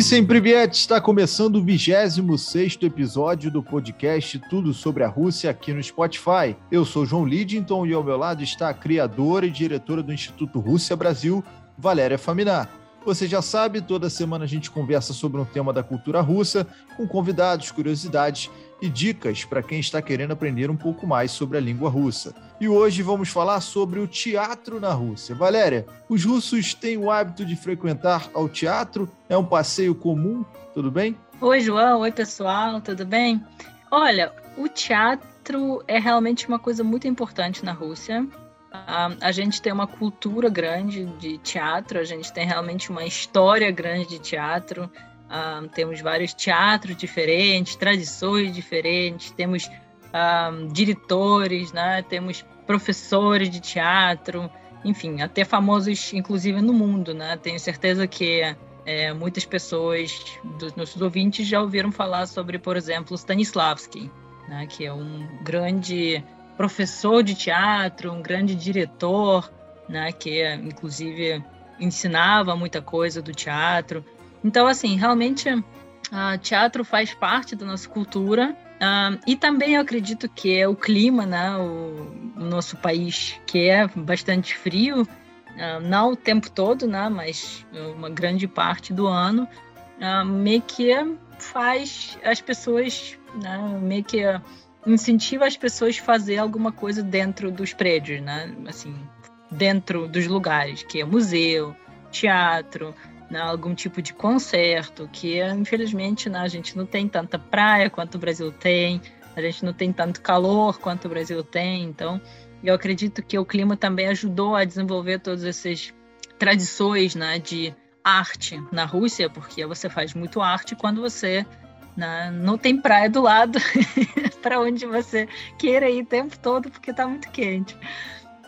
Vicem Privet está começando o 26 episódio do podcast Tudo sobre a Rússia aqui no Spotify. Eu sou João Lidington e ao meu lado está a criadora e diretora do Instituto Rússia Brasil, Valéria Faminar. Você já sabe, toda semana a gente conversa sobre um tema da cultura russa, com convidados, curiosidades e dicas para quem está querendo aprender um pouco mais sobre a língua russa. E hoje vamos falar sobre o teatro na Rússia. Valéria, os russos têm o hábito de frequentar ao teatro? É um passeio comum? Tudo bem? Oi, João. Oi, pessoal. Tudo bem? Olha, o teatro é realmente uma coisa muito importante na Rússia. a gente tem uma cultura grande de teatro, a gente tem realmente uma história grande de teatro. Temos vários teatros diferentes, tradições diferentes, temos diretores, né? temos professores de teatro, enfim, até famosos, inclusive no mundo. Né? Tenho certeza que é, muitas pessoas dos nossos ouvintes já ouviram falar sobre, por exemplo, Stanislavski, né? que é um grande professor de teatro, um grande diretor, né? que inclusive ensinava muita coisa do teatro. Então, assim, realmente, uh, teatro faz parte da nossa cultura. Uh, e também eu acredito que é o clima, né? O, o nosso país, que é bastante frio, uh, não o tempo todo, né? Mas uma grande parte do ano, uh, meio que faz as pessoas, né? Meio que incentiva as pessoas a fazer alguma coisa dentro dos prédios, né? Assim, dentro dos lugares, que é museu, teatro, né, algum tipo de concerto, que infelizmente né, a gente não tem tanta praia quanto o Brasil tem, a gente não tem tanto calor quanto o Brasil tem, então eu acredito que o clima também ajudou a desenvolver todas essas tradições né, de arte na Rússia, porque você faz muito arte quando você né, não tem praia do lado para onde você queira ir o tempo todo, porque está muito quente.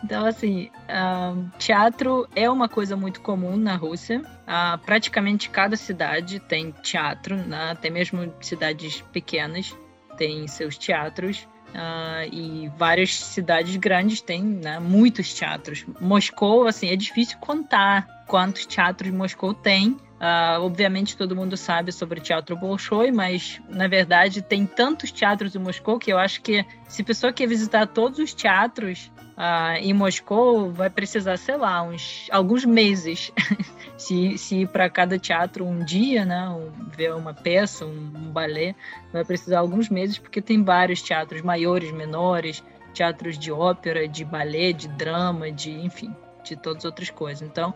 Então, assim, uh, teatro é uma coisa muito comum na Rússia. Uh, praticamente cada cidade tem teatro, né? até mesmo cidades pequenas têm seus teatros. Uh, e várias cidades grandes têm né, muitos teatros. Moscou, assim, é difícil contar quantos teatros Moscou tem. Uh, obviamente todo mundo sabe sobre o Teatro Bolshoi, mas na verdade tem tantos teatros em Moscou que eu acho que se a pessoa quer visitar todos os teatros uh, em Moscou, vai precisar, sei lá, uns alguns meses. se, se ir para cada teatro um dia, né, ver uma peça, um, um balé, vai precisar alguns meses, porque tem vários teatros maiores, menores, teatros de ópera, de balé, de drama, de enfim, de todas as outras coisas. Então,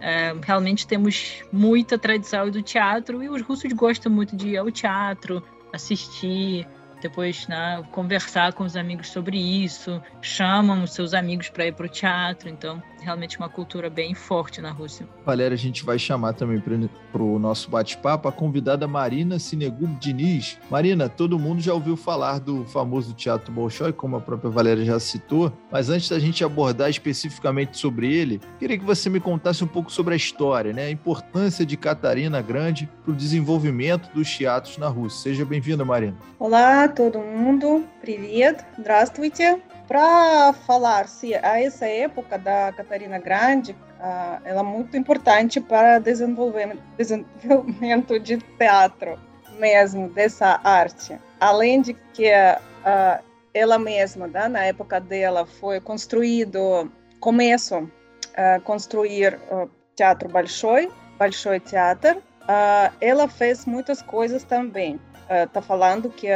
é, realmente temos muita tradição do teatro e os russos gostam muito de ir ao teatro, assistir, depois né, conversar com os amigos sobre isso, chamam os seus amigos para ir para o teatro, então realmente uma cultura bem forte na Rússia. Valéria, a gente vai chamar também para o nosso bate-papo a convidada Marina Sinegub Diniz. Marina, todo mundo já ouviu falar do famoso Teatro Bolshoi, como a própria Valéria já citou, mas antes da gente abordar especificamente sobre ele, queria que você me contasse um pouco sobre a história, né? a importância de Catarina Grande para o desenvolvimento dos teatros na Rússia. Seja bem-vinda, Marina. Olá, todo mundo. Привет. Здравствуйте. Para falar se a essa época da Catarina Grande, ela é muito importante para desenvolvimento, desenvolvimento de teatro mesmo dessa arte. Além de que ela mesma, né, na época dela, foi construído, começou a construir o Teatro Bolshoi, Bolshoi Theater. ela fez muitas coisas também. Está falando que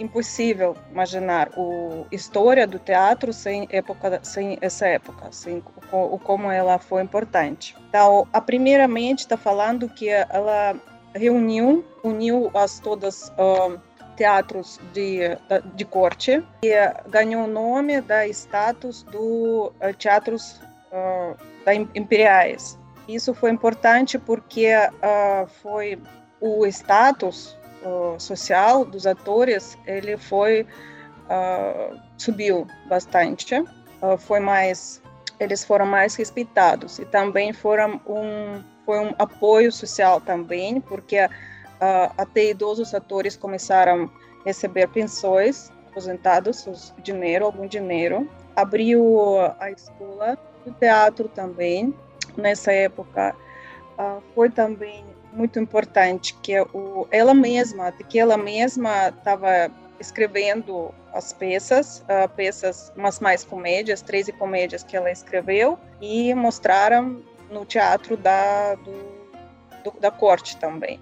impossível imaginar a história do teatro sem época sem essa época sem o, como ela foi importante. Então a primeiramente está falando que ela reuniu uniu as todas uh, teatros de, de corte e ganhou o nome da status do uh, teatros uh, da imperiais. Isso foi importante porque uh, foi o status social dos atores ele foi uh, subiu bastante. Uh, foi mais eles foram mais respeitados e também foram um foi um apoio social também porque uh, até idosos atores começaram a receber pensões aposentados dinheiro algum dinheiro. Abriu a escola do teatro também nessa época. Foi também muito importante que o, ela mesma, que ela mesma estava escrevendo as peças, uh, peças, mas mais comédias, 13 comédias que ela escreveu e mostraram no teatro da, do, do, da corte também,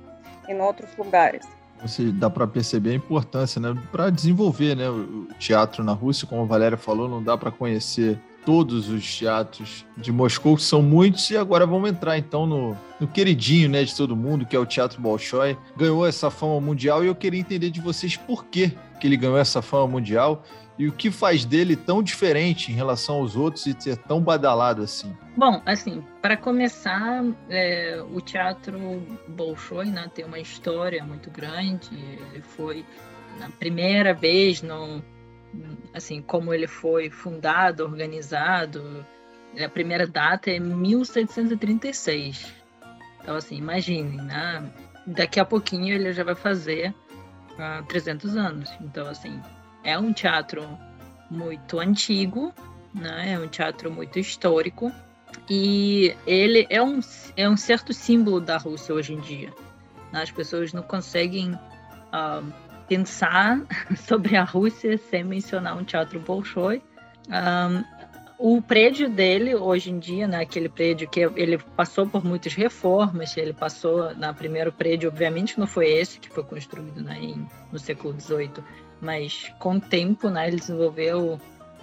em outros lugares. Você dá para perceber a importância, né, para desenvolver, né, o teatro na Rússia, como a Valéria falou, não dá para conhecer todos os teatros de Moscou, que são muitos, e agora vamos entrar então no, no queridinho né, de todo mundo, que é o Teatro Bolshoi. Ganhou essa fama mundial e eu queria entender de vocês por que, ele ganhou essa fama mundial e o que faz dele tão diferente em relação aos outros e ser tão badalado assim? Bom, assim, para começar, é, o teatro Bolshoi né, tem uma história muito grande. Ele foi na primeira vez no assim, como ele foi fundado, organizado, a primeira data é 1736. Então, assim, imaginem, né? Daqui a pouquinho ele já vai fazer uh, ah, 300 anos. Então, assim, é um teatro muito antigo, né? É um teatro muito histórico e ele é um, é um certo símbolo da Rússia hoje em dia. As pessoas não conseguem uh, pensar sobre a Rússia sem mencionar um teatro Bolshoi. Um, o prédio dele, hoje em dia, né, aquele prédio que ele passou por muitas reformas, ele passou na primeiro prédio, obviamente não foi esse que foi construído né, em, no século XVIII, mas com o tempo né, ele desenvolveu,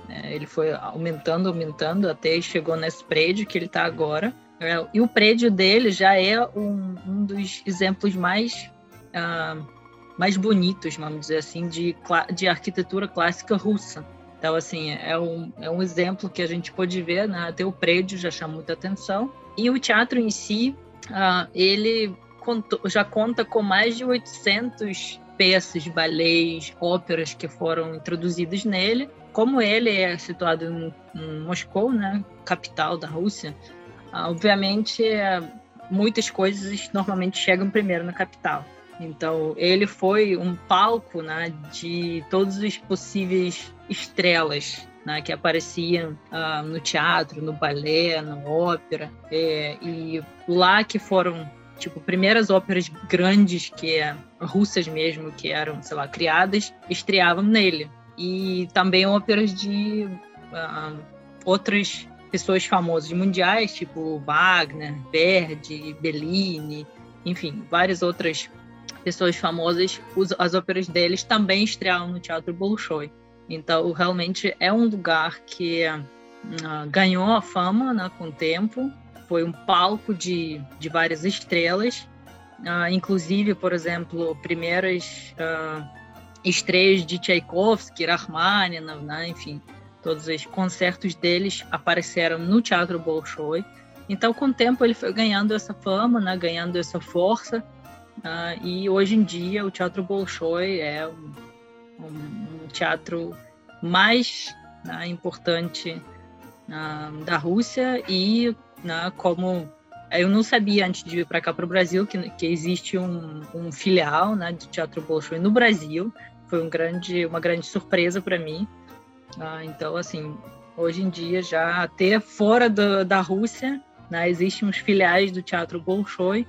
né, ele foi aumentando, aumentando, até chegou nesse prédio que ele está agora. É, e o prédio dele já é um, um dos exemplos mais uh, mais bonitos, vamos dizer assim, de, de arquitetura clássica russa. Então, assim, é um, é um exemplo que a gente pode ver, né? até o prédio já chama muita atenção. E o teatro em si, uh, ele contou, já conta com mais de 800 peças, balés, óperas que foram introduzidas nele. Como ele é situado em, em Moscou, né, capital da Rússia, uh, obviamente uh, muitas coisas normalmente chegam primeiro na capital. Então, ele foi um palco né, de todos os possíveis estrelas né, que apareciam uh, no teatro, no balé, na ópera. É, e lá que foram, tipo, primeiras óperas grandes, que é russas mesmo, que eram, sei lá, criadas, estreavam nele. E também óperas de uh, outras pessoas famosas mundiais, tipo Wagner, Verdi, Bellini, enfim, várias outras pessoas famosas, as óperas deles também estrearam no Teatro Bolshoi. Então, realmente é um lugar que uh, ganhou a fama né, com o tempo, foi um palco de, de várias estrelas, uh, inclusive, por exemplo, primeiras uh, estreias de Tchaikovsky, Rachmaninoff, né, enfim, todos os concertos deles apareceram no Teatro Bolshoi. Então, com o tempo, ele foi ganhando essa fama, né, ganhando essa força, Uh, e hoje em dia o Teatro Bolshoi é um, um, um teatro mais né, importante uh, da Rússia e né, como eu não sabia antes de vir para cá para o Brasil que, que existe um, um filial né, de Teatro Bolshoi no Brasil. Foi um grande uma grande surpresa para mim. Uh, então assim hoje em dia já até fora do, da Rússia né, existem uns filiais do Teatro Bolshoi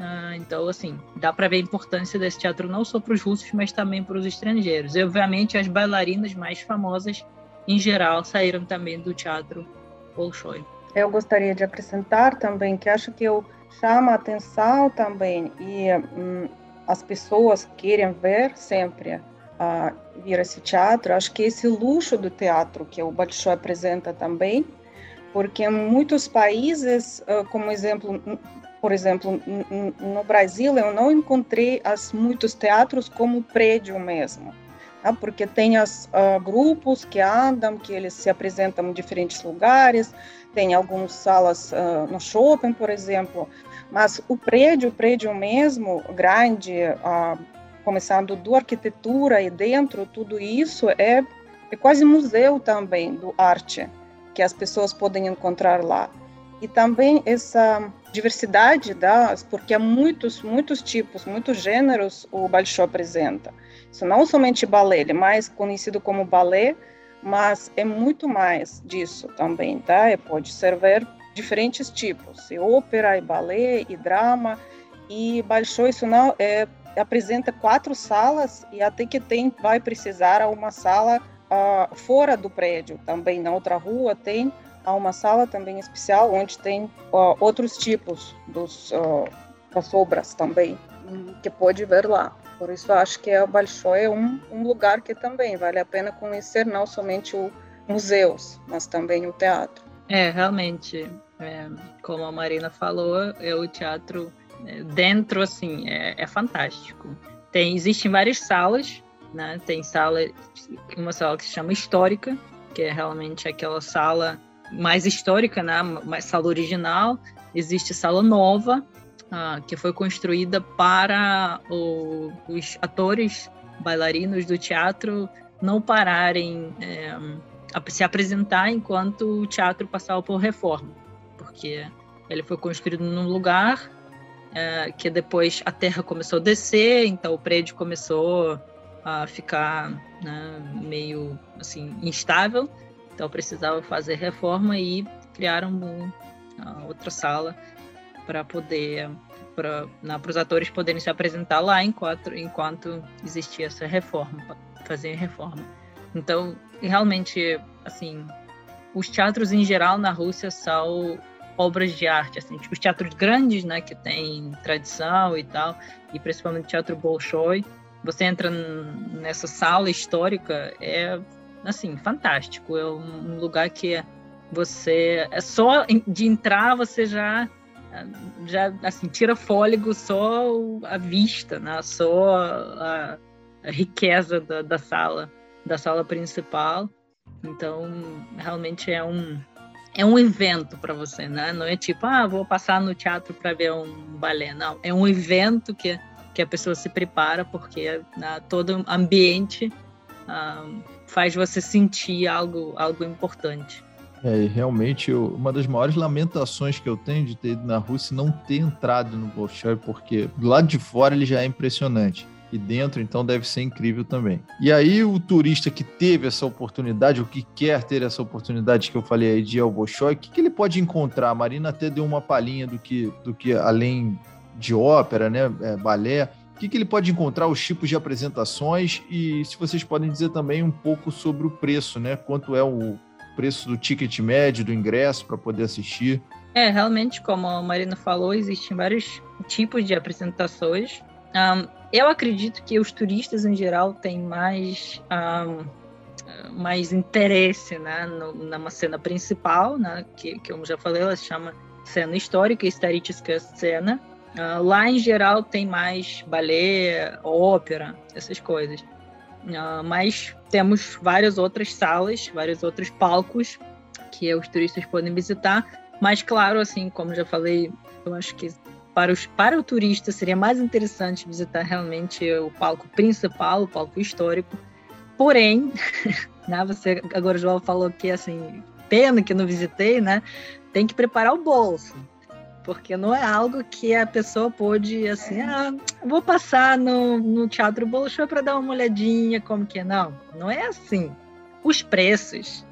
ah, então, assim, dá para ver a importância desse teatro não só para os russos, mas também para os estrangeiros. E, obviamente, as bailarinas mais famosas, em geral, saíram também do teatro Bolshoi. Eu gostaria de acrescentar também que acho que eu chama a atenção também e hum, as pessoas querem ver sempre uh, vir esse teatro. Acho que esse luxo do teatro que o Bolshoi apresenta também, porque em muitos países, uh, como exemplo, por exemplo, no Brasil eu não encontrei as muitos teatros como prédio mesmo, tá? porque tem os uh, grupos que andam, que eles se apresentam em diferentes lugares, tem algumas salas uh, no shopping, por exemplo, mas o prédio, o prédio mesmo, grande, uh, começando do arquitetura e dentro, tudo isso é, é quase museu também do arte, que as pessoas podem encontrar lá. E também essa diversidade das, porque há muitos, muitos tipos, muitos gêneros o Balshoi apresenta. Isso não somente balé, ele é mais conhecido como balé, mas é muito mais disso também, tá? E pode servir diferentes tipos, e ópera, e balé, e drama, e Bolshoi Sunal é, apresenta quatro salas e até que tem vai precisar uma sala uh, fora do prédio também na outra rua tem uma sala também especial onde tem outros tipos dos das obras também que pode ver lá. Por isso acho que a Bolshoi é um, um lugar que também vale a pena conhecer não somente o museus mas também o teatro. É realmente é, como a Marina falou é o teatro é, dentro assim é, é fantástico. Tem existem várias salas né? Tem sala, uma sala que se chama histórica, que é realmente aquela sala mais histórica, né? Mais sala original. Existe sala nova, ah, que foi construída para o, os atores bailarinos do teatro não pararem é, a se apresentar enquanto o teatro passava por reforma, porque ele foi construído num lugar é, que depois a terra começou a descer, então o prédio começou a ficar né, meio assim instável, então precisava fazer reforma e criaram uma outra sala para poder para os atores poderem se apresentar lá enquanto enquanto existia essa reforma, fazer reforma. Então, realmente, assim, os teatros em geral na Rússia são obras de arte, assim, tipo, os teatros grandes, né, que tem tradição e tal, e principalmente o teatro Bolshoi, você entra nessa sala histórica, é assim, fantástico. É um lugar que você é só de entrar você já já assim tira fôlego só a vista, né? Só a, a riqueza da, da sala, da sala principal. Então, realmente é um é um evento para você, né? Não é tipo, ah, vou passar no teatro para ver um balé, não. É um evento que que a pessoa se prepara, porque né, todo ambiente ah, faz você sentir algo, algo importante. É, realmente, eu, uma das maiores lamentações que eu tenho de ter ido na Rússia não ter entrado no Bolshoi, porque do lado de fora ele já é impressionante. E dentro, então, deve ser incrível também. E aí, o turista que teve essa oportunidade, ou que quer ter essa oportunidade que eu falei aí de ir ao Bolshoi, o que, que ele pode encontrar? A Marina até deu uma palhinha do que, do que além de ópera, né, é, balé, o que, que ele pode encontrar, os tipos de apresentações e se vocês podem dizer também um pouco sobre o preço, né? Quanto é o preço do ticket médio, do ingresso para poder assistir? É, realmente, como a Marina falou, existem vários tipos de apresentações. Um, eu acredito que os turistas em geral têm mais um, mais interesse né, no, numa cena principal, né, que, que eu já falei, ela se chama cena histórica, Историческая cena, Uh, lá, em geral, tem mais balé, ópera, essas coisas. Uh, mas temos várias outras salas, vários outros palcos que os turistas podem visitar. Mas, claro, assim, como já falei, eu acho que para, os, para o turista seria mais interessante visitar realmente o palco principal, o palco histórico. Porém, né, você agora João falou que assim, pena que não visitei, né? Tem que preparar o bolso porque não é algo que a pessoa pode, assim, ah, vou passar no, no Teatro Bolshoi para dar uma olhadinha, como que é. Não, não é assim. Os preços,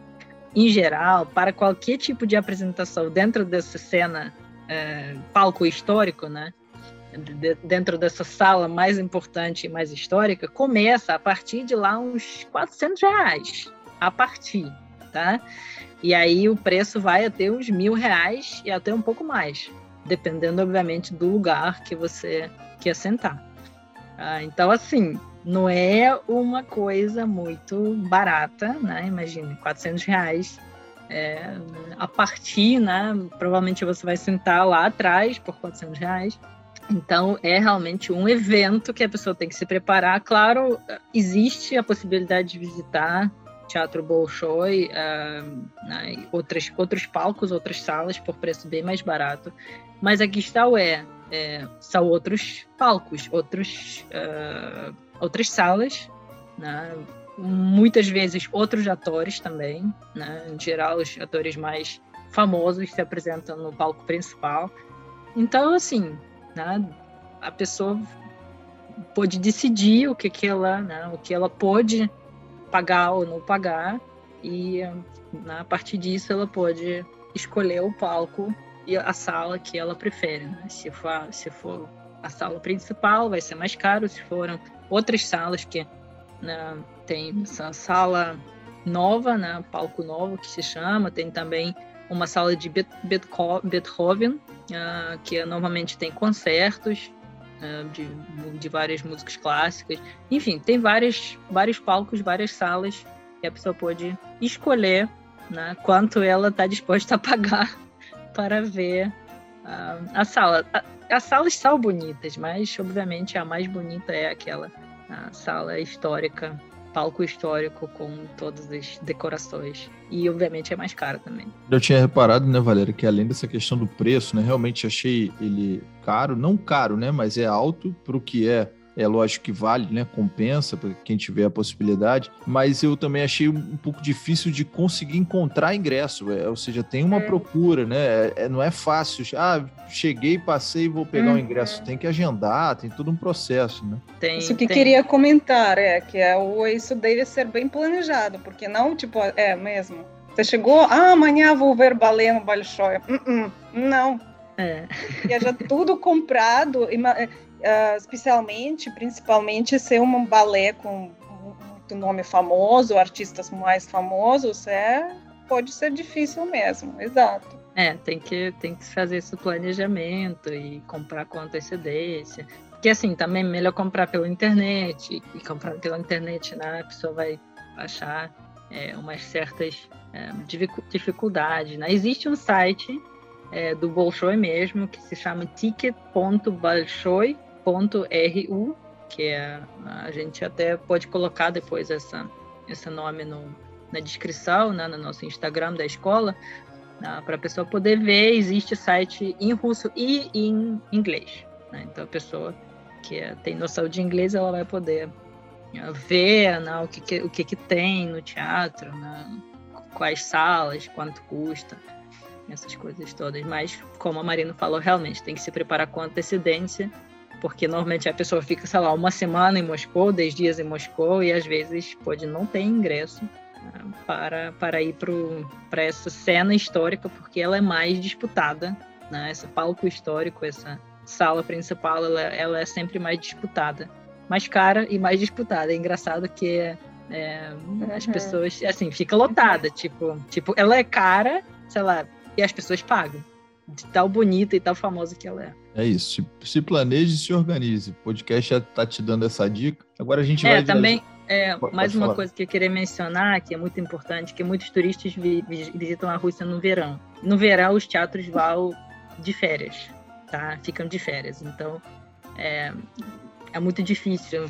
em geral, para qualquer tipo de apresentação dentro dessa cena, é, palco histórico, né? De, dentro dessa sala mais importante e mais histórica, começa a partir de lá uns 400 reais. A partir, tá? E aí o preço vai até uns mil reais e até um pouco mais dependendo, obviamente, do lugar que você quer sentar. Ah, então, assim, não é uma coisa muito barata, né? Imagine, 400 reais é, a partir, né? Provavelmente você vai sentar lá atrás por 400 reais. Então, é realmente um evento que a pessoa tem que se preparar. Claro, existe a possibilidade de visitar Teatro Bolshoi, uh, né, outros, outros palcos, outras salas por preço bem mais barato. Mas a questão é, é são outros palcos, outros, uh, outras salas, né? muitas vezes outros atores também, né? em geral os atores mais famosos se apresentam no palco principal. Então, assim, né? a pessoa pode decidir o que, que ela, né? o que ela pode pagar ou não pagar. E a partir disso ela pode escolher o palco e a sala que ela prefere, né? Se for, se for a sala principal, vai ser mais caro. Se foram outras salas que né, tem essa sala nova, né, palco novo que se chama, tem também uma sala de Beethoven, uh, que normalmente tem concertos de, de várias músicas clássicas. Enfim, tem vários, vários palcos, várias salas que a pessoa pode escolher né, quanto ela está disposta a pagar para ver uh, a sala. as salas são bonitas, mas obviamente a mais bonita é aquela sala histórica palco histórico com todas as decorações. E obviamente é mais caro também. Eu tinha reparado, né, Valéria, que além dessa questão do preço, né, realmente achei ele caro, não caro, né, mas é alto para o que é é lógico que vale, né? Compensa para quem tiver a possibilidade, mas eu também achei um pouco difícil de conseguir encontrar ingresso, é, ou seja, tem uma é. procura, né? É, é, não é fácil. Ah, cheguei, passei e vou pegar o uhum. ingresso. Tem que agendar, tem todo um processo, né? Tem, isso que tem. queria comentar é que é, isso deve ser bem planejado, porque não, tipo, é mesmo. Você chegou, ah, amanhã vou ver balé no Bolshoi. Uh -uh, não. É. E já tudo comprado. Uh, especialmente, principalmente, ser um balé com muito nome famoso, artistas mais famosos, é pode ser difícil mesmo, exato. É, tem que, tem que fazer esse planejamento e comprar com antecedência. Porque assim, também é melhor comprar pela internet, e comprar pela internet, né, a pessoa vai achar é, umas certas é, dificuldades. Né? Existe um site é, do Bolshoi mesmo, que se chama ticket.bolshoi.com ru que é, a gente até pode colocar depois essa, esse nome no, na descrição, né, no nosso Instagram da escola, né, para a pessoa poder ver. Existe site em russo e em inglês. Né? Então, a pessoa que é, tem noção de inglês, ela vai poder né, ver né, o, que, que, o que, que tem no teatro, né, quais salas, quanto custa, essas coisas todas. Mas, como a Marina falou, realmente tem que se preparar com antecedência porque normalmente a pessoa fica, sei lá, uma semana em Moscou, dez dias em Moscou, e às vezes pode não ter ingresso né, para, para ir para essa cena histórica, porque ela é mais disputada, né? Esse palco histórico, essa sala principal, ela, ela é sempre mais disputada, mais cara e mais disputada. É engraçado que é, as uhum. pessoas, assim, fica lotada, tipo, tipo, ela é cara, sei lá, e as pessoas pagam de tal bonita e tal famosa que ela é. É isso. Se, planeje e se organize. O podcast já está te dando essa dica. Agora a gente é, vai. Também, é, pode, mais uma falar. coisa que eu queria mencionar, que é muito importante, que muitos turistas vi, visitam a Rússia no verão. No verão, os teatros vão de férias, tá? Ficam de férias. Então, é, é muito difícil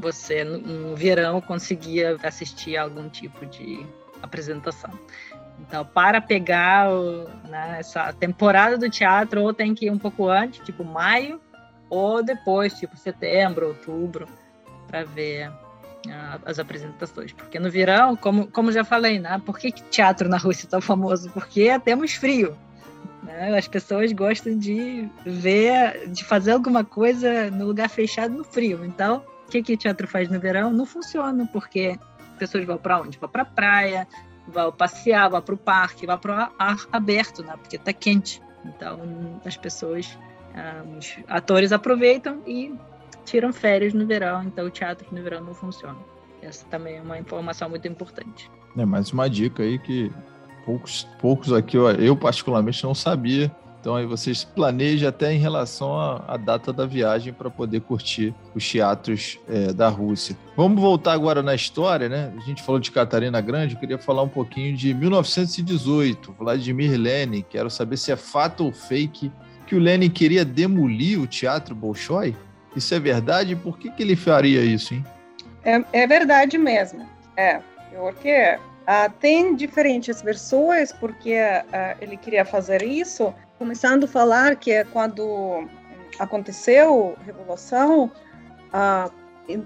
você, no, no verão, conseguir assistir a algum tipo de apresentação. Então, para pegar o, né, essa temporada do teatro, ou tem que ir um pouco antes, tipo maio, ou depois, tipo setembro, outubro, para ver uh, as apresentações. Porque no verão, como, como já falei, né, por que teatro na Rússia é tão famoso? Porque temos frio. Né? As pessoas gostam de ver, de fazer alguma coisa no lugar fechado no frio. Então, o que, que teatro faz no verão? Não funciona, porque as pessoas vão para onde? Vão para praia, vá passear, vá para o parque, vá para o ar aberto, né? Porque está quente. Então, as pessoas, ah, os atores aproveitam e tiram férias no verão. Então, o teatro no verão não funciona. Essa também é uma informação muito importante. É mais uma dica aí que poucos, poucos aqui, eu particularmente não sabia então aí vocês planejam até em relação à, data da viagem para poder curtir os teatros é, da Rússia. Vamos voltar agora na história, né? A gente falou de Catarina Grande, eu queria falar um pouquinho de 1918, Vladimir Lenin. Quero saber se é fato ou fake que o Lenin queria demolir o Teatro Bolshoi. Isso é verdade? Por que, que ele faria isso, hein? É, é verdade mesmo. É, porque Uh, tem diferentes versões porque uh, ele queria fazer isso começando a falar que é quando aconteceu a revolução,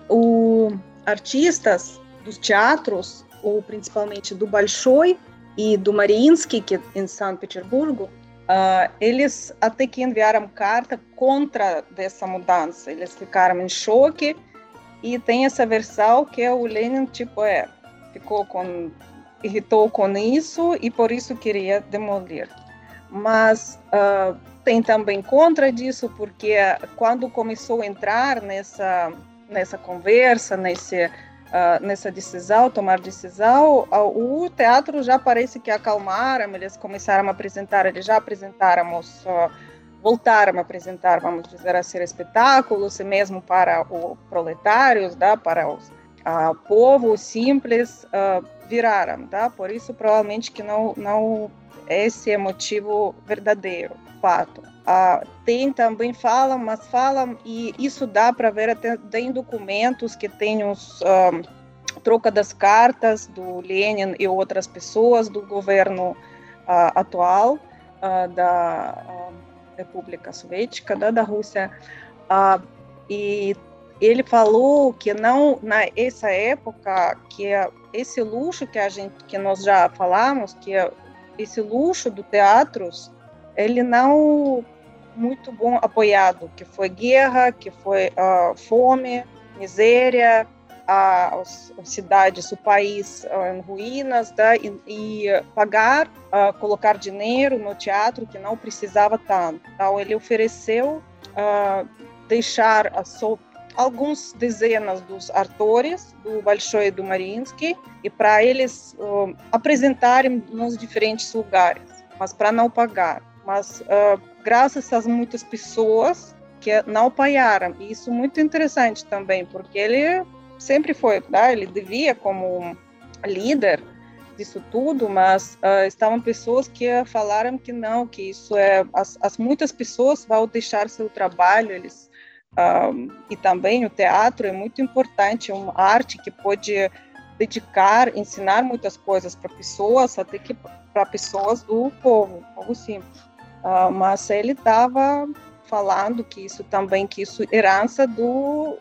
o artistas dos teatros, ou principalmente do Bolshoi e do Mariinsky, que é em São Petersburgo, uh, eles até que enviaram carta contra dessa mudança. Eles ficaram em choque e tem essa versão que o Lenin tipo é ficou com irritou com isso e por isso queria demolir. Mas uh, tem também contra disso, porque quando começou a entrar nessa, nessa conversa, nesse, uh, nessa decisão, tomar decisão, uh, o teatro já parece que acalmaram, eles começaram a apresentar, eles já apresentaram os, voltaram a apresentar, vamos dizer assim, espetáculos, mesmo para os proletários, tá? para uh, povo simples, viraram, tá? Por isso provavelmente que não não esse é motivo verdadeiro, fato. Ah, tem também falam, mas falam e isso dá para ver até tem documentos que tem os um, troca das cartas do Lenin e outras pessoas do governo uh, atual uh, da uh, República Soviética, da, da Rússia, e ele falou que não na essa época que esse luxo que a gente que nós já falamos que esse luxo do teatros ele não muito bom apoiado que foi guerra que foi uh, fome miséria as, cidades o país uh, em ruínas tá? e, e pagar uh, colocar dinheiro no teatro que não precisava tanto então ele ofereceu deixar a sua alguns dezenas dos atores do Bolshoi e do Mariinsky e para eles uh, apresentarem nos diferentes lugares, mas para não pagar. Mas uh, graças a muitas pessoas que não pagaram, e isso é muito interessante também, porque ele sempre foi, né, ele devia como líder disso tudo, mas uh, estavam pessoas que falaram que não, que isso é as, as muitas pessoas vão deixar seu trabalho, eles um, e também o teatro é muito importante, é uma arte que pode dedicar, ensinar muitas coisas para pessoas, até que para pessoas do povo, algo simples. Uh, mas ele estava falando que isso também, que isso é herança do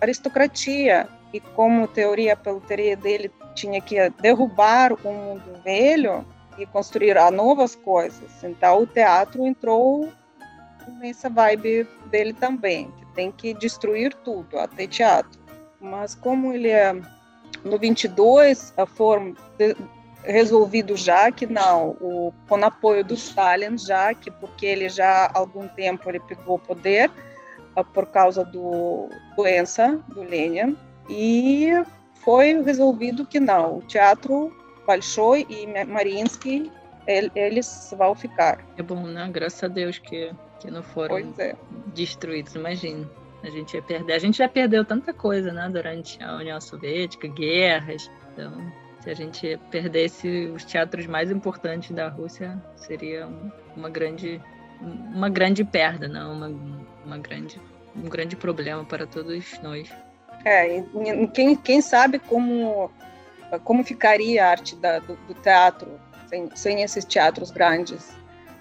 aristocracia, e como teoria, pela teoria dele, tinha que derrubar o mundo velho e construir novas coisas. Então o teatro entrou nessa vibe dele também, tem que destruir tudo, até teatro. Mas como ele é no 22, a forma resolvido já que não, o, com apoio do Stalin já que porque ele já há algum tempo ele pegou o poder uh, por causa do doença do Lenin e foi resolvido que não, o teatro Bolshoi e Mariinsky eles vão ficar. É bom, né? Graças a Deus que que não foram é. destruídos, imagina. A gente ia perder. A gente já perdeu tanta coisa, né, durante a União Soviética, guerras. Então, se a gente perdesse os teatros mais importantes da Rússia, seria uma grande uma grande perda, não, uma, uma grande um grande problema para todos nós. É, quem, quem sabe como como ficaria a arte da, do, do teatro sem, sem esses teatros grandes,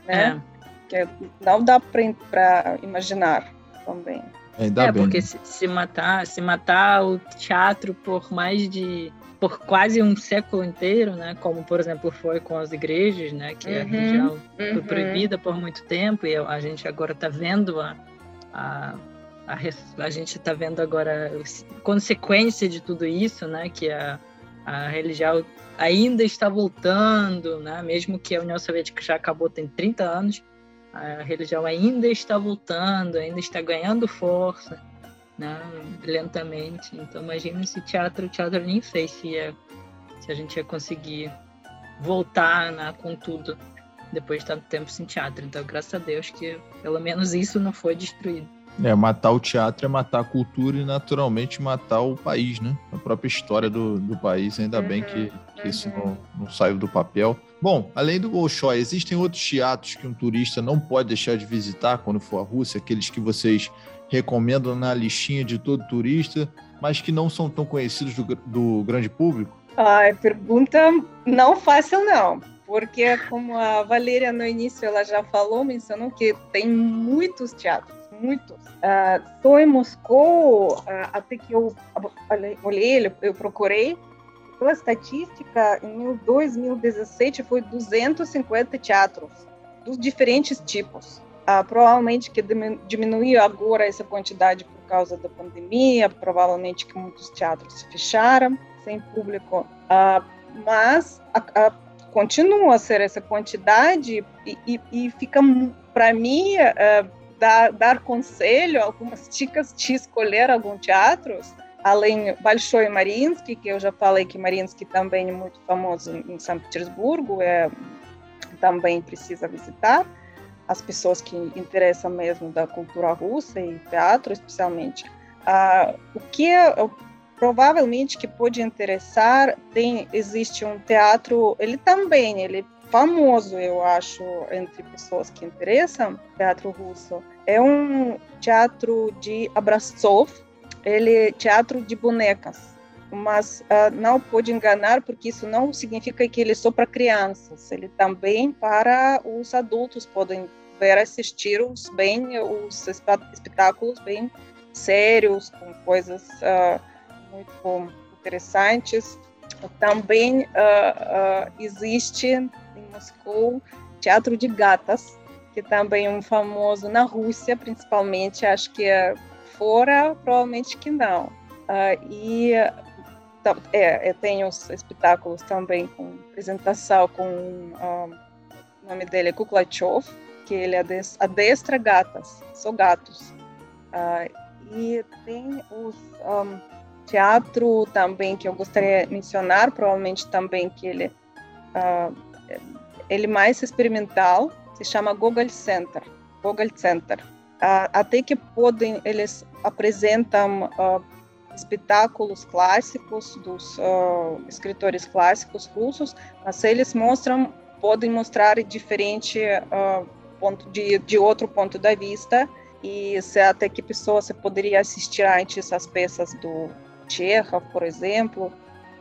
né? É que não dá para imaginar também. Ainda é, bem. porque se, se, matar, se matar o teatro por mais de por quase um século inteiro, né? Como por exemplo foi com as igrejas, né? Que uhum, a religião uhum. foi proibida por muito tempo e a gente agora está vendo a, a a, a gente está vendo agora a consequência de tudo isso, né? Que a, a religião ainda está voltando, né? Mesmo que a União Soviética já acabou tem 30 anos, a religião ainda está voltando, ainda está ganhando força, né, lentamente. Então imagina esse teatro, o teatro nem sei se, ia, se a gente ia conseguir voltar né, com tudo depois de tanto tempo sem teatro. Então graças a Deus que pelo menos isso não foi destruído. É, matar o teatro é matar a cultura e naturalmente matar o país, né? A própria história do, do país, ainda uhum, bem que, que uhum. isso não, não saiu do papel. Bom, além do Bolshoi, existem outros teatros que um turista não pode deixar de visitar quando for à Rússia, aqueles que vocês recomendam na listinha de todo turista, mas que não são tão conhecidos do, do grande público? Ai, pergunta não fácil não, porque como a Valéria no início ela já falou, mencionou que tem muitos teatros, muitos. Uh, só em Moscou, uh, até que eu olhei, eu procurei, pela estatística, em 2017 foi 250 teatros dos diferentes tipos. Ah, provavelmente que diminuiu agora essa quantidade por causa da pandemia, provavelmente que muitos teatros se fecharam sem público. Ah, mas continua a ser essa quantidade e, e, e fica para mim uh, dar, dar conselho, algumas dicas de escolher alguns teatros, além Bolshoi Mariinsky, que eu já falei que Mariinsky também é muito famoso em São Petersburgo, é, também precisa visitar as pessoas que interessam mesmo da cultura russa e teatro especialmente. Ah, o que é, provavelmente que pode interessar tem existe um teatro ele também ele famoso eu acho entre pessoas que interessam teatro russo é um teatro de Abrazov ele é teatro de bonecas mas uh, não pode enganar porque isso não significa que ele é só para crianças ele também para os adultos podem ver assistir os bem os espetáculos bem sérios com coisas uh, muito interessantes. Também uh, existe Moscou Teatro de Gatas, que também é um famoso na Rússia, principalmente, acho que é fora, provavelmente que não. Uh, e é, tenho os espetáculos também com apresentação com o nome dele é Kuklachov, que ele adestra gatas, são gatos. Uh, e tem os um, teatro também que eu gostaria de mencionar, provavelmente também que ele uh, ele mais experimental, se chama Google Center, Google Center. Uh, até que podem eles apresentam uh, espetáculos clássicos dos escritores clássicos russos, mas eles mostram podem mostrar diferente ponto de, de outro ponto de vista e se até que pessoa você poderia assistir antes as peças do Chekhov, por exemplo,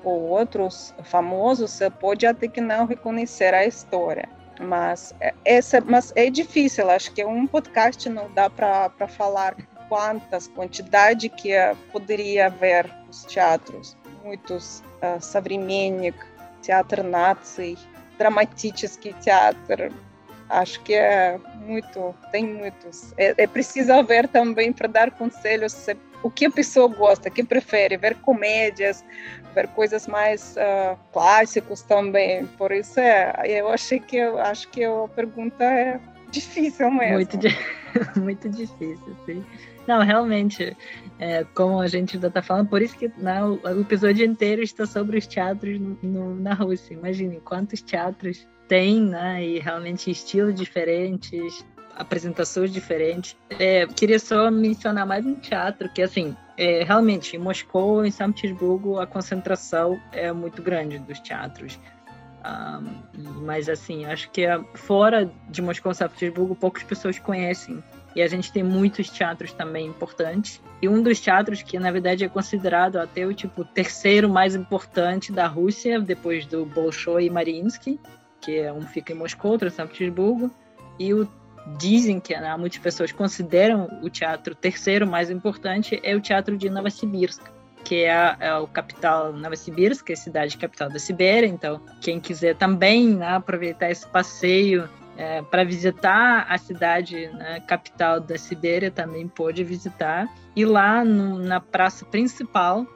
ou outros famosos, você pode até que não reconhecer a história. Mas, é, essa, mas é difícil, acho que um podcast não dá para falar quantas, quantidade que poderia haver nos teatros. Muitos, uh, Savremennik, Teatro Nazi, Dramaticheский teatro, acho que é muito, tem muitos. É, é preciso haver também para dar conselhos se o que a pessoa gosta, que prefere, ver comédias, ver coisas mais uh, clássicos também. Por isso é, eu achei que eu acho que a pergunta é difícil mesmo. Muito, muito difícil, sim. Não, realmente, é, como a gente ainda está falando, por isso que né, o, o, episódio inteiro está sobre os teatros no, no, na Rússia. Imagine quantos teatros tem, né? E realmente estilos diferentes, apresentações diferentes. É, queria só mencionar mais um teatro que, assim, é, realmente, em Moscou, em São Petersburgo, a concentração é muito grande dos teatros. Um, mas, assim, acho que é, fora de Moscou e São Petersburgo, poucas pessoas conhecem. E a gente tem muitos teatros também importantes. E um dos teatros que, na verdade, é considerado até o tipo terceiro mais importante da Rússia, depois do Bolshoi e Mariinsky, que é um fica em Moscou, outro em São Petersburgo, e o dizem que né, muitas pessoas consideram o teatro terceiro mais importante é o teatro de Novosibirsk, que é, a, é o capital Novosibirsk, é a cidade capital da Sibéria. Então, quem quiser também né, aproveitar esse passeio é, para visitar a cidade né, capital da Sibéria, também pode visitar. E lá no, na praça principal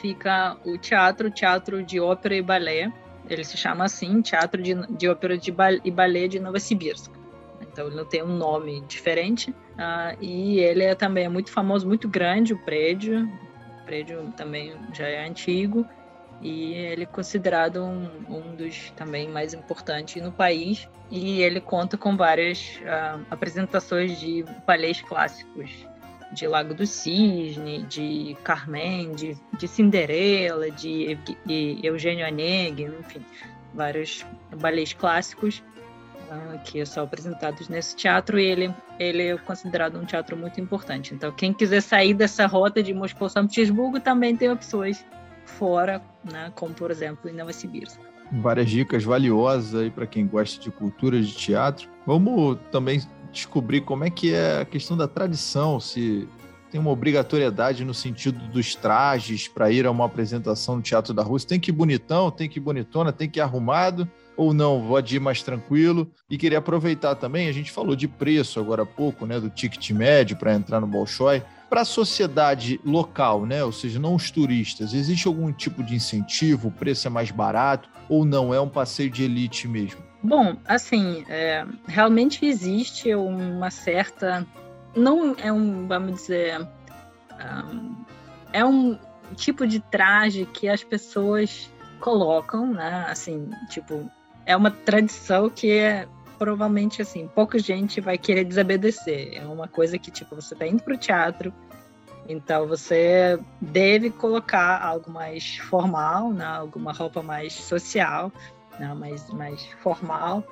fica o teatro, teatro de ópera e balé. Ele se chama assim, Teatro de, de Ópera de e Balé de Novosibirsk então ele não tem um nome diferente. Uh, e ele é também é muito famoso, muito grande o prédio. O prédio também já é antigo e ele é considerado um, um dos também mais importantes no país. E ele conta com várias uh, apresentações de balés clássicos, de Lago do Cisne, de Carmen, de, de Cinderela, de, de Eugênio Onegin, enfim, vários balés clássicos que são apresentados nesse teatro, e ele, ele é considerado um teatro muito importante. Então, quem quiser sair dessa rota de Moscou-São Petersburgo também tem opções fora, né, como por exemplo em Novosibirsk. Várias dicas valiosas aí para quem gosta de cultura de teatro. Vamos também descobrir como é que é a questão da tradição, se tem uma obrigatoriedade no sentido dos trajes para ir a uma apresentação no Teatro da Rússia. Tem que ir bonitão, tem que ir bonitona, tem que ir arrumado ou não, pode ir mais tranquilo. E queria aproveitar também, a gente falou de preço agora há pouco, né, do ticket médio para entrar no Bolshoi. Para a sociedade local, né, ou seja, não os turistas, existe algum tipo de incentivo? O preço é mais barato ou não? É um passeio de elite mesmo? Bom, assim, é, realmente existe uma certa. Não é um, vamos dizer. É um tipo de traje que as pessoas colocam, né? Assim, tipo, é uma tradição que é provavelmente assim, pouca gente vai querer desobedecer. É uma coisa que tipo, você tá indo pro teatro, então você deve colocar algo mais formal, né? alguma roupa mais social, né? mais, mais formal.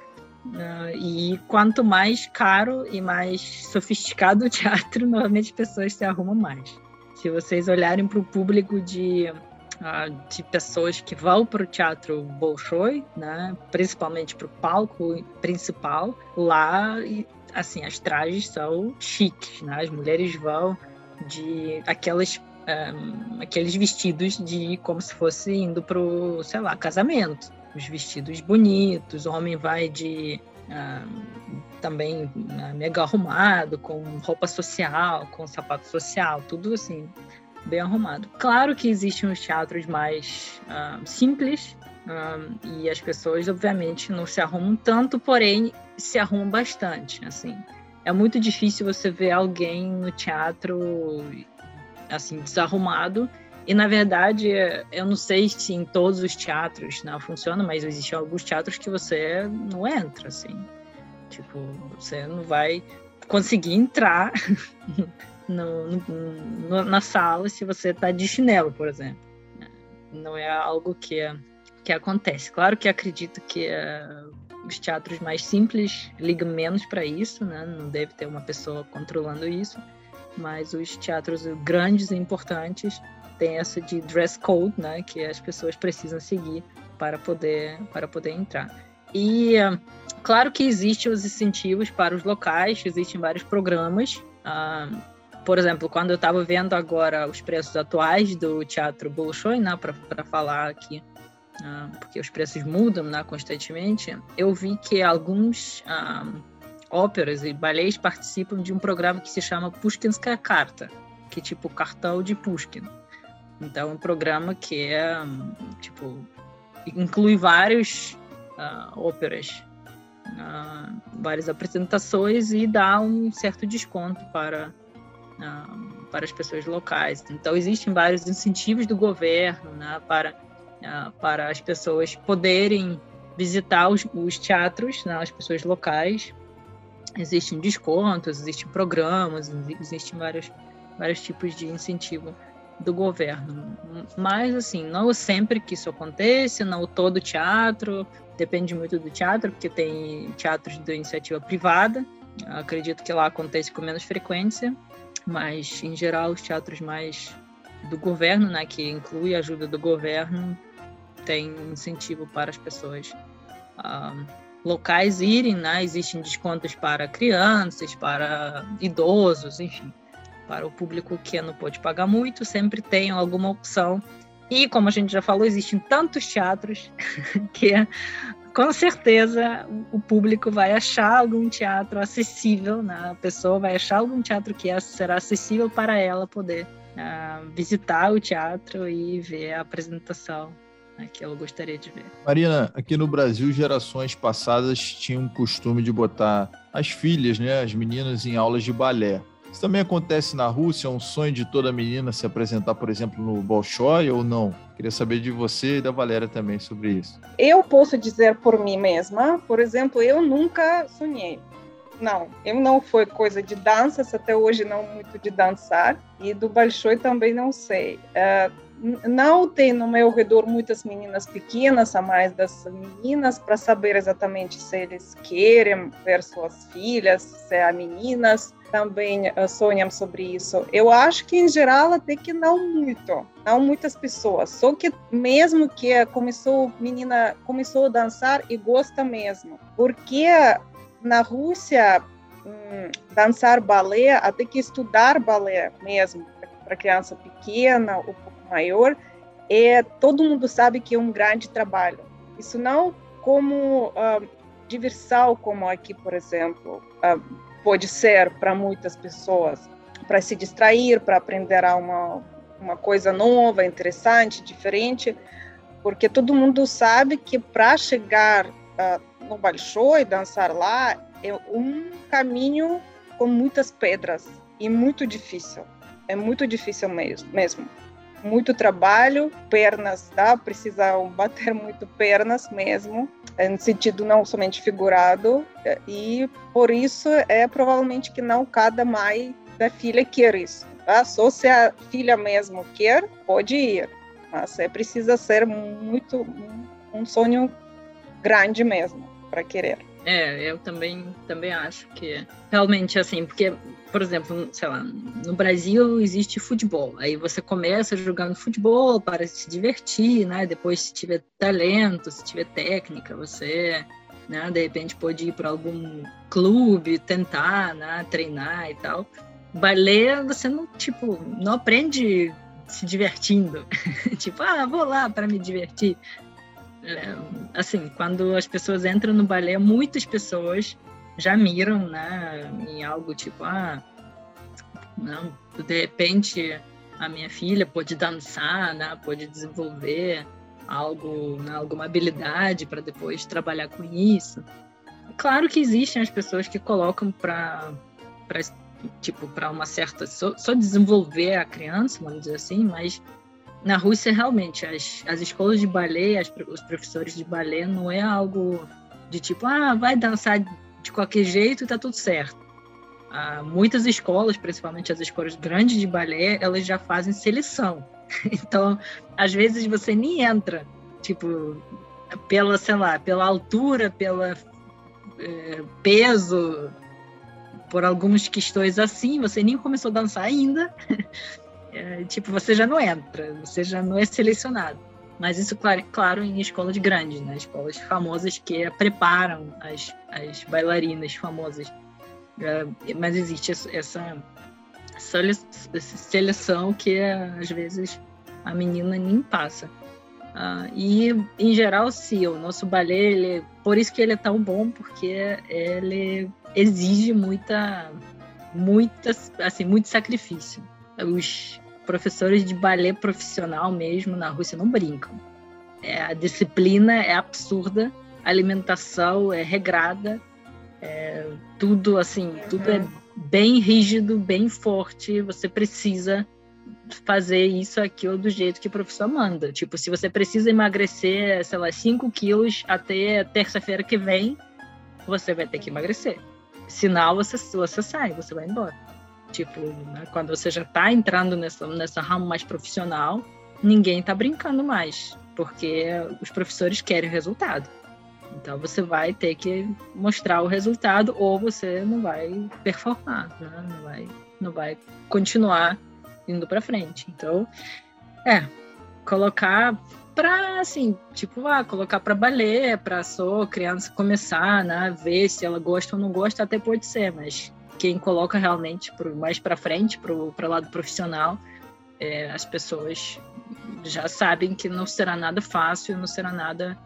Uh, e quanto mais caro e mais sofisticado o teatro, normalmente as pessoas se arrumam mais. Se vocês olharem para o público de de pessoas que vão para o teatro Bolshoi, né? principalmente para o palco principal. Lá, assim, as trajes são chiques, né? as mulheres vão de aquelas um, aqueles vestidos de como se fosse indo para o, sei lá, casamento. Os vestidos bonitos, o homem vai de um, também uh, mega arrumado, com roupa social, com sapato social, tudo assim, bem arrumado. Claro que existem os teatros mais uh, simples uh, e as pessoas, obviamente, não se arrumam tanto, porém se arrumam bastante. Assim, é muito difícil você ver alguém no teatro assim desarrumado. E na verdade, eu não sei se em todos os teatros não né, funciona, mas existem alguns teatros que você não entra, assim. Tipo, você não vai conseguir entrar no, no, na sala se você está de chinelo, por exemplo. Não é algo que, que acontece. Claro que acredito que uh, os teatros mais simples ligam menos para isso, né? não deve ter uma pessoa controlando isso, mas os teatros grandes e importantes têm essa de dress code, né? que as pessoas precisam seguir para poder, para poder entrar. E uh, claro que existem os incentivos para os locais, existem vários programas. Uh, por exemplo, quando eu estava vendo agora os preços atuais do teatro Bolshoi, né, para falar aqui, uh, porque os preços mudam né, constantemente, eu vi que alguns uh, óperas e balés participam de um programa que se chama Pushkinskaya Karta, que é tipo cartão de Pushkin. Então, é um programa que é, tipo, inclui vários uh, óperas, várias apresentações e dá um certo desconto para para as pessoas locais. Então, existem vários incentivos do governo né, para, uh, para as pessoas poderem visitar os, os teatros, né, as pessoas locais. Existem descontos, existem programas, existem vários, vários tipos de incentivo do governo. Mas, assim, não sempre que isso acontece, não todo teatro, depende muito do teatro, porque tem teatros de iniciativa privada, acredito que lá acontece com menos frequência, mas em geral os teatros mais do governo, né, que inclui a ajuda do governo, tem incentivo para as pessoas uh, locais irem, né? Existem descontos para crianças, para idosos, enfim, para o público que não pode pagar muito, sempre tem alguma opção. E como a gente já falou, existem tantos teatros que com certeza o público vai achar algum teatro acessível, né? a pessoa vai achar algum teatro que será acessível para ela poder uh, visitar o teatro e ver a apresentação né, que ela gostaria de ver. Marina, aqui no Brasil, gerações passadas tinham o costume de botar as filhas, né, as meninas, em aulas de balé. Isso também acontece na Rússia? É um sonho de toda menina se apresentar, por exemplo, no Bolshoi ou não? Queria saber de você e da Valéria também sobre isso. Eu posso dizer por mim mesma, por exemplo, eu nunca sonhei. Não, eu não foi coisa de danças, até hoje não muito de dançar, e do Bolshoi também não sei. Uh, não tem no meu redor muitas meninas pequenas, a mais das meninas, para saber exatamente se eles querem ver suas filhas, se há meninas também uh, sonham sobre isso. Eu acho que em geral até que não muito, não muitas pessoas. Só que mesmo que começou menina começou a dançar e gosta mesmo, porque na Rússia hum, dançar balé, até que estudar balé mesmo para criança pequena ou maior, é todo mundo sabe que é um grande trabalho. Isso não como uh, diversão, como aqui, por exemplo, uh, pode ser para muitas pessoas, para se distrair, para aprender uma, uma coisa nova, interessante, diferente, porque todo mundo sabe que para chegar uh, no e dançar lá é um caminho com muitas pedras e muito difícil. É muito difícil mesmo. mesmo. Muito trabalho, pernas, tá? Precisam bater muito pernas mesmo, no sentido não somente figurado, e por isso é provavelmente que não cada mãe da filha quer isso. Tá? Só se a filha mesmo quer, pode ir, mas é precisa ser muito um sonho grande mesmo para querer. É, eu também, também acho que realmente assim, porque, por exemplo, sei lá, no Brasil existe futebol. Aí você começa jogando futebol para se divertir, né? Depois, se tiver talento, se tiver técnica, você, né, de repente pode ir para algum clube, tentar, né, treinar e tal. Balé, você não, tipo, não aprende se divertindo. tipo, ah, vou lá para me divertir. É, assim, quando as pessoas entram no balé, muitas pessoas já miram, né, em algo tipo, ah, não, de repente a minha filha pode dançar, né, pode desenvolver algo, né, alguma habilidade para depois trabalhar com isso. Claro que existem as pessoas que colocam para tipo para uma certa só, só desenvolver a criança, vamos dizer assim, mas na Rússia, realmente, as, as escolas de balé, as, os professores de balé, não é algo de tipo, ah, vai dançar de qualquer jeito e tá tudo certo. Ah, muitas escolas, principalmente as escolas grandes de balé, elas já fazem seleção. Então, às vezes você nem entra, tipo, pela, sei lá, pela altura, pela é, peso, por algumas questões assim, você nem começou a dançar ainda. é, tipo, você já não entra, você já não é selecionado. Mas isso, claro, claro em escolas grandes, né? Escolas famosas que preparam as, as bailarinas famosas. É, mas existe essa, essa seleção que, às vezes, a menina nem passa. Uh, e, em geral, sim, o nosso balé, ele, por isso que ele é tão bom, porque ele exige muita, muita, assim, muito sacrifício. Os, professores de balé profissional mesmo na Rússia não brincam. É, a disciplina é absurda, a alimentação é regrada, é, tudo assim, tudo é bem rígido, bem forte. Você precisa fazer isso aqui ou do jeito que o professor manda. Tipo, se você precisa emagrecer, sei lá, 5 quilos até terça-feira que vem, você vai ter que emagrecer. Senão você, você sai, você vai embora. Tipo, né, quando você já está entrando nessa, nessa ramo mais profissional, ninguém está brincando mais, porque os professores querem o resultado. Então você vai ter que mostrar o resultado ou você não vai performar, né? não, vai, não vai continuar indo para frente. Então, é, colocar para assim, tipo, ah, colocar para balé, para só criança começar, né, ver se ela gosta ou não gosta, até pode ser, mas quem coloca realmente pro, mais para frente, para o lado profissional, é, as pessoas já sabem que não será nada fácil, não será nada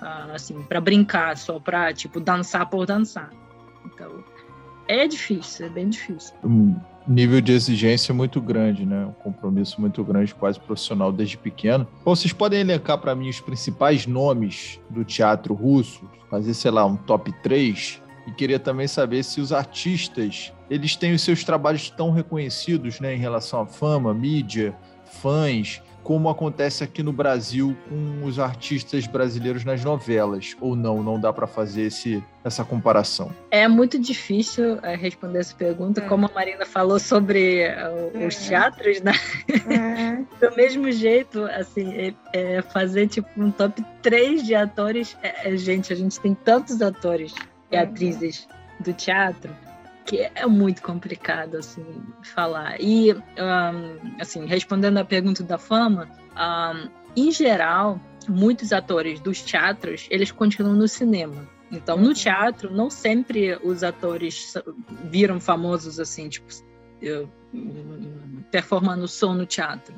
ah, assim para brincar, só para tipo dançar por dançar. Então é difícil, é bem difícil. Um nível de exigência muito grande, né? Um compromisso muito grande, quase profissional desde pequeno. Bom, vocês podem elencar para mim os principais nomes do teatro russo, fazer sei lá um top 3 e queria também saber se os artistas eles têm os seus trabalhos tão reconhecidos né, em relação à fama, mídia, fãs, como acontece aqui no Brasil com os artistas brasileiros nas novelas, ou não? Não dá para fazer esse, essa comparação? É muito difícil é, responder essa pergunta, é. como a Marina falou sobre uh, os é. teatros, né? É. Do mesmo jeito, assim, é, é, fazer tipo um top 3 de atores, gente, a gente tem tantos atores e uhum. atrizes do teatro que é muito complicado assim falar e um, assim respondendo à pergunta da fama um, em geral muitos atores dos teatros eles continuam no cinema então no uhum. teatro não sempre os atores viram famosos assim tipo eu, performando som no teatro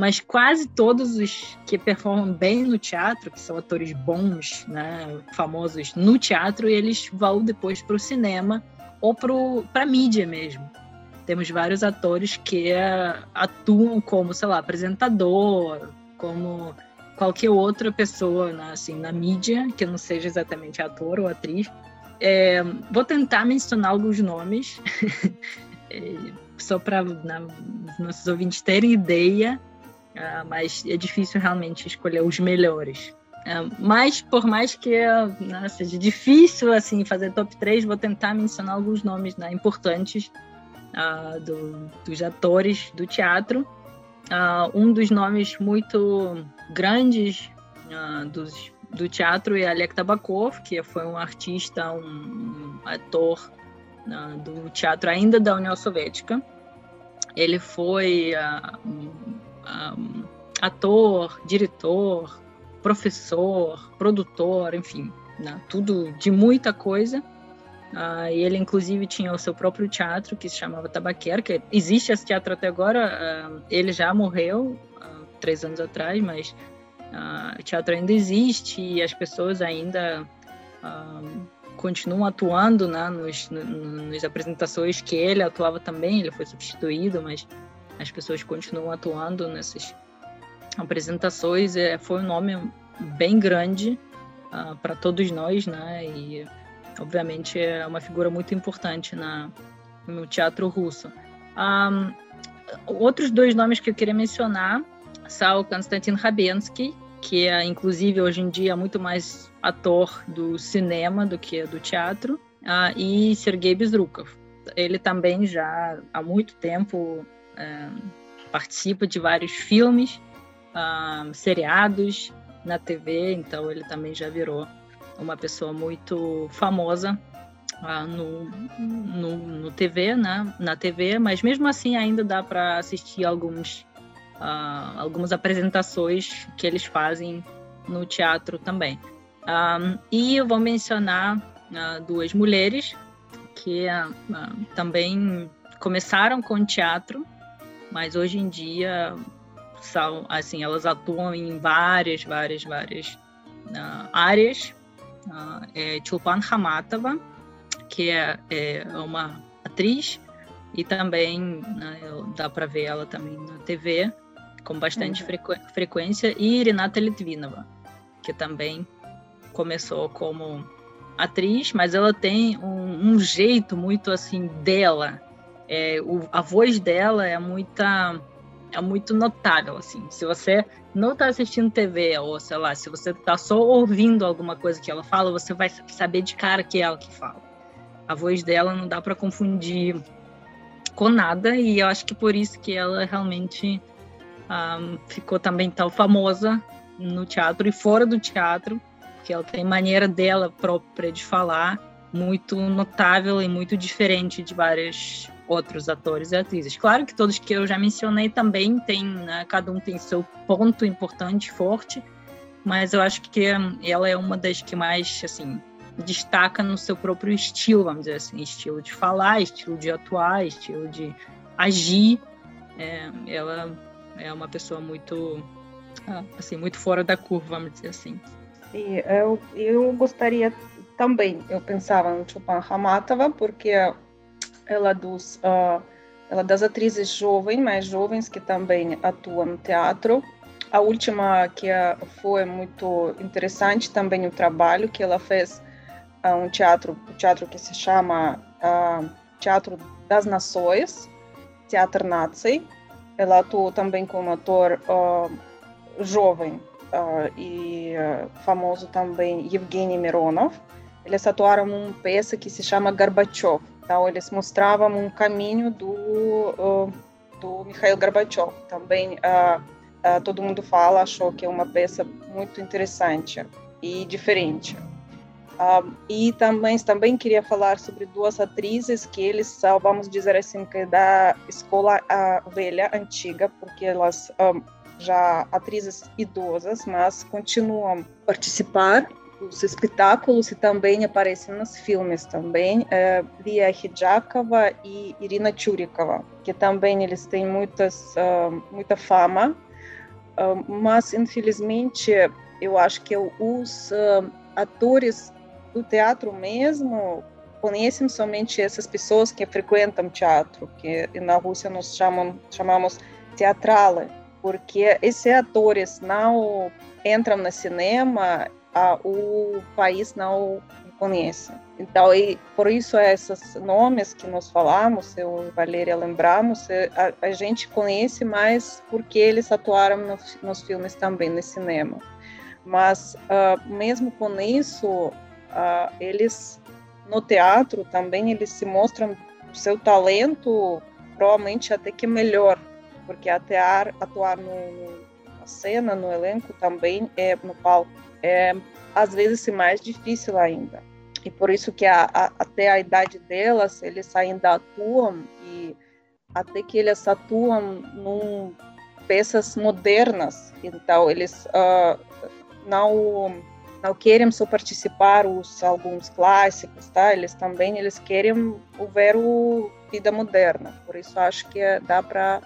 mas quase todos os que performam bem no teatro, que são atores bons, né, famosos no teatro, eles vão depois para o cinema ou para a mídia mesmo. Temos vários atores que uh, atuam como, sei lá, apresentador, como qualquer outra pessoa né, assim, na mídia, que não seja exatamente ator ou atriz. É, vou tentar mencionar alguns nomes, é, só para né, os nossos ouvintes terem ideia Uh, mas é difícil realmente escolher os melhores. Uh, mas por mais que né, seja difícil assim fazer top 3, vou tentar mencionar alguns nomes né, importantes uh, do, dos atores do teatro. um dos nomes muito grandes dos, do teatro é Alek Tabakov, que foi um artista, um ator do teatro ainda da União Soviética. Ele foi um, ator, diretor, professor, produtor, enfim, né? tudo de muita coisa. Uh, ele, inclusive, tinha o seu próprio teatro que se chamava Tabaquera, que existe esse teatro até agora. Uh, ele já morreu uh, três anos atrás, mas o teatro ainda existe e as pessoas ainda continuam atuando né, nos, nas apresentações que ele atuava também. Ele foi substituído, mas as pessoas continuam atuando nessas apresentações. É, foi um nome bem grande uh, para todos nós, né? E obviamente é uma figura muito importante na, no teatro russo. Um, ah, outros dois nomes que eu queria mencionar são Konstantin Rabensky, que é inclusive hoje em dia muito mais ator do cinema do que do teatro, uh, e Sergei Bezrukov. Ele também já há muito tempo participa de vários filmes, seriados na TV, então ele também já virou uma pessoa muito famosa uh, no, no, no, TV, né? na TV, mas mesmo assim ainda dá para assistir alguns, uh, algumas apresentações que eles fazem no teatro também. E eu vou mencionar uh, duas mulheres que também começaram com teatro mas hoje em dia são assim elas atuam em várias várias várias uh, áreas uh, é Chulpan Hamatova que é, é, uma atriz e também né, dá para ver ela também na TV com bastante uhum. frequ frequência e Renata Litvinova que também começou como atriz mas ela tem um, um jeito muito assim dela é, o, a voz dela é muita é muito notável assim. Se você não está assistindo TV ou sei lá se você está só ouvindo alguma coisa que ela fala você vai saber de cara que é ela que fala. A voz dela não dá para confundir com nada e eu acho que por isso que ela realmente um, ficou também tão famosa no teatro e fora do teatro porque ela tem maneira dela própria de falar muito notável e muito diferente de várias outros atores e atrizes. Claro que todos que eu já mencionei também têm, né, cada um tem seu ponto importante, forte, mas eu acho que ela é uma das que mais, assim, destaca no seu próprio estilo, vamos dizer assim, estilo de falar, estilo de atuar, estilo de agir. É, ela é uma pessoa muito, ah, assim, muito fora da curva, vamos dizer assim. E eu, eu gostaria também, eu pensava no Chupan Hamatova, porque ela dos uh, ela das atrizes jovens, mais jovens que também atuam no teatro. A última que foi muito interessante também o trabalho que ela fez uh, um teatro, um teatro que se chama uh, Teatro das Nações, Teatro Nazi. Ela atuou também como ator jovem e famoso também Evgeny Mironov. Eles atuaram uma peça que se chama Gorbachev então, eles mostravam um caminho do, uh, do Mikhail Gorbachev. Também uh, uh, todo mundo fala, achou que é uma peça muito interessante e diferente. e também, também queria falar sobre duas atrizes que eles vamos dizer assim, que é da escola velha, antiga, porque elas um, já atrizes idosas, mas continuam participar os espetáculos e também aparecem nos filmes também, é, Lia Hidjakova e Irina Churikova, que também eles têm muitas, uh, muita fama mas infelizmente eu acho que os atores do teatro mesmo conhecem somente essas pessoas que frequentam teatro, que na Rússia nós chamam, chamamos teatrale, porque esses atores não entram no cinema, a, o país não conhece. Então, e por isso esses nomes que nós falamos, eu e Valéria lembramos, é, a, a gente conhece mais porque eles atuaram no, nos filmes também, no cinema. Mas, uh, mesmo com isso, uh, eles, no teatro também, eles se mostram seu talento provavelmente até que melhor, porque atuar, atuar no, na cena, no elenco também, é no palco, é às vezes mais difícil ainda. E por isso que a, a, até a idade delas, eles ainda atuam e até que eles atuam em peças modernas. Então, eles uh, não não querem só participar os alguns clássicos, tá? Eles também eles querem ver o vida moderna. Por isso acho que dá para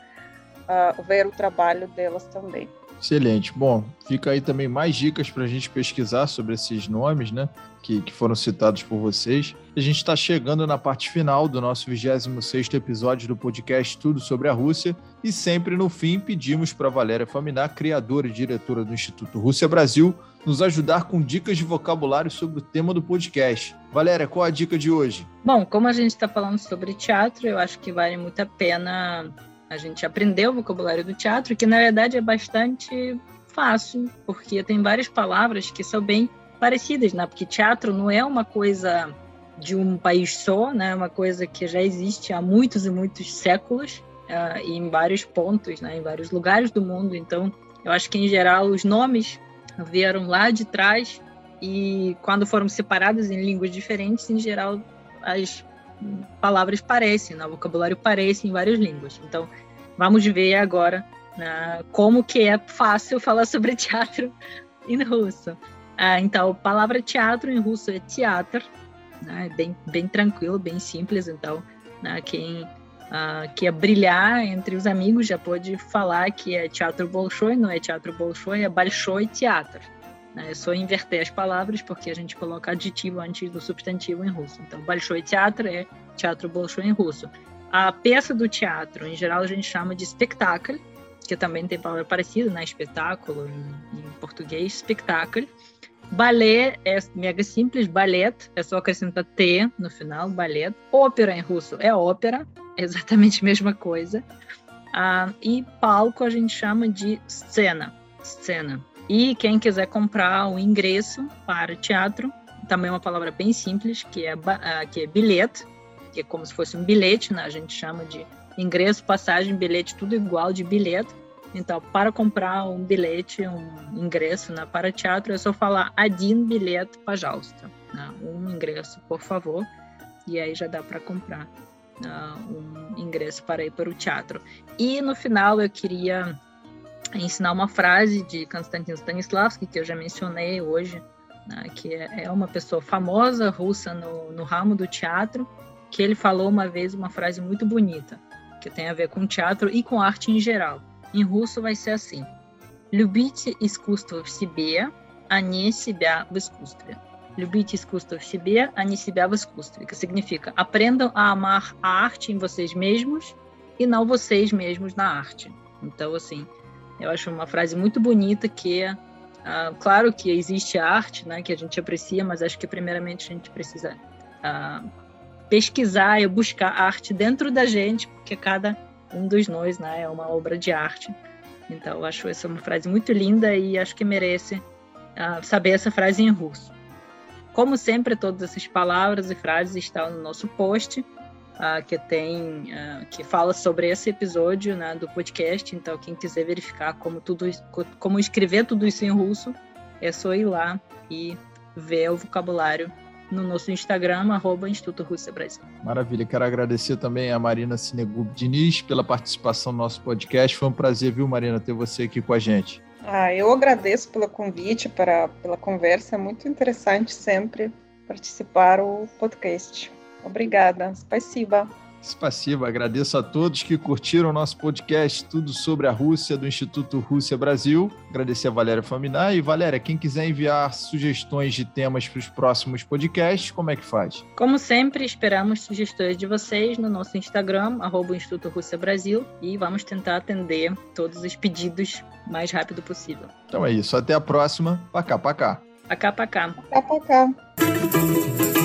uh, ver o trabalho delas também. Excelente. Bom, fica aí também mais dicas para a gente pesquisar sobre esses nomes, né? Que, que foram citados por vocês. A gente está chegando na parte final do nosso 26 episódio do podcast Tudo sobre a Rússia. E sempre no fim pedimos para Valéria Faminar, criadora e diretora do Instituto Rússia Brasil, nos ajudar com dicas de vocabulário sobre o tema do podcast. Valéria, qual a dica de hoje? Bom, como a gente está falando sobre teatro, eu acho que vale muito a pena a gente aprendeu o vocabulário do teatro, que na verdade é bastante fácil, porque tem várias palavras que são bem parecidas, né? Porque teatro não é uma coisa de um país só, né? É uma coisa que já existe há muitos e muitos séculos uh, em vários pontos, né? Em vários lugares do mundo. Então, eu acho que em geral os nomes vieram lá de trás e quando foram separados em línguas diferentes, em geral as palavras parecem, o vocabulário parece em várias línguas. Então, vamos ver agora né, como que é fácil falar sobre teatro em russo. Ah, então, a palavra teatro em russo é teatro, né? É bem, bem tranquilo, bem simples. Então, né, quem ah, quer brilhar entre os amigos já pode falar que é teatro Bolshoi, não é teatro Bolshoi, é Bolshoi Teatro. Né? É só inverter as palavras, porque a gente coloca aditivo antes do substantivo em russo. Então, Bolshoi Teatro é Teatro Bolshoi em russo. A peça do teatro, em geral, a gente chama de espetáculo, que também tem palavra parecida, né? espetáculo em, em português, espetáculo. Balé é mega simples, ballet, é só acrescentar T no final, ballet. Ópera em russo é ópera, é exatamente a mesma coisa. Ah, e palco a gente chama de cena, cena. E quem quiser comprar o ingresso para teatro, também é uma palavra bem simples, que é, ah, que é bilhete, que é como se fosse um bilhete, né? a gente chama de ingresso, passagem, bilhete, tudo igual de bilhete. Então, para comprar um bilhete, um ingresso né, para teatro, é só falar Adin bilhete pajalsta. Né? Um ingresso, por favor. E aí já dá para comprar uh, um ingresso para ir para o teatro. E no final eu queria ensinar uma frase de Konstantin Stanislavski, que eu já mencionei hoje, né, que é, é uma pessoa famosa russa no, no ramo do teatro, que ele falou uma vez uma frase muito bonita, que tem a ver com teatro e com arte em geral. Em russo vai ser assim: Любите искусство в себе, а не себя в искусстве. Любите искусство в себе, а не себя в искусстве. Que significa: aprendam a amar a arte em vocês mesmos e não vocês mesmos na arte. Então, assim, eu acho uma frase muito bonita que é, uh, claro que existe arte, né, que a gente aprecia, mas acho que primeiramente a gente precisa uh, pesquisar e buscar arte dentro da gente, porque cada um dos nós, né, é uma obra de arte. Então, eu acho essa uma frase muito linda e acho que merece uh, saber essa frase em russo. Como sempre, todas essas palavras e frases estão no nosso post uh, que tem uh, que fala sobre esse episódio né, do podcast. Então, quem quiser verificar como tudo como escrever tudo isso em russo, é só ir lá e ver o vocabulário no nosso Instagram, arroba Instituto Rússia Brasil. Maravilha, quero agradecer também a Marina Sinegub Diniz pela participação no nosso podcast. Foi um prazer, viu, Marina, ter você aqui com a gente. Ah, eu agradeço pelo convite, para, pela conversa, é muito interessante sempre participar do podcast. Obrigada. Спасибо. Спасибо. Agradeço a todos que curtiram o nosso podcast Tudo sobre a Rússia do Instituto Rússia Brasil. Agradecer a Valéria Faminar. E, Valéria, quem quiser enviar sugestões de temas para os próximos podcasts, como é que faz? Como sempre, esperamos sugestões de vocês no nosso Instagram, arroba Instituto Rússia Brasil, e vamos tentar atender todos os pedidos o mais rápido possível. Então é isso. Até a próxima. Pacá, pacá. Pacá, pacá. Pacá, pacá.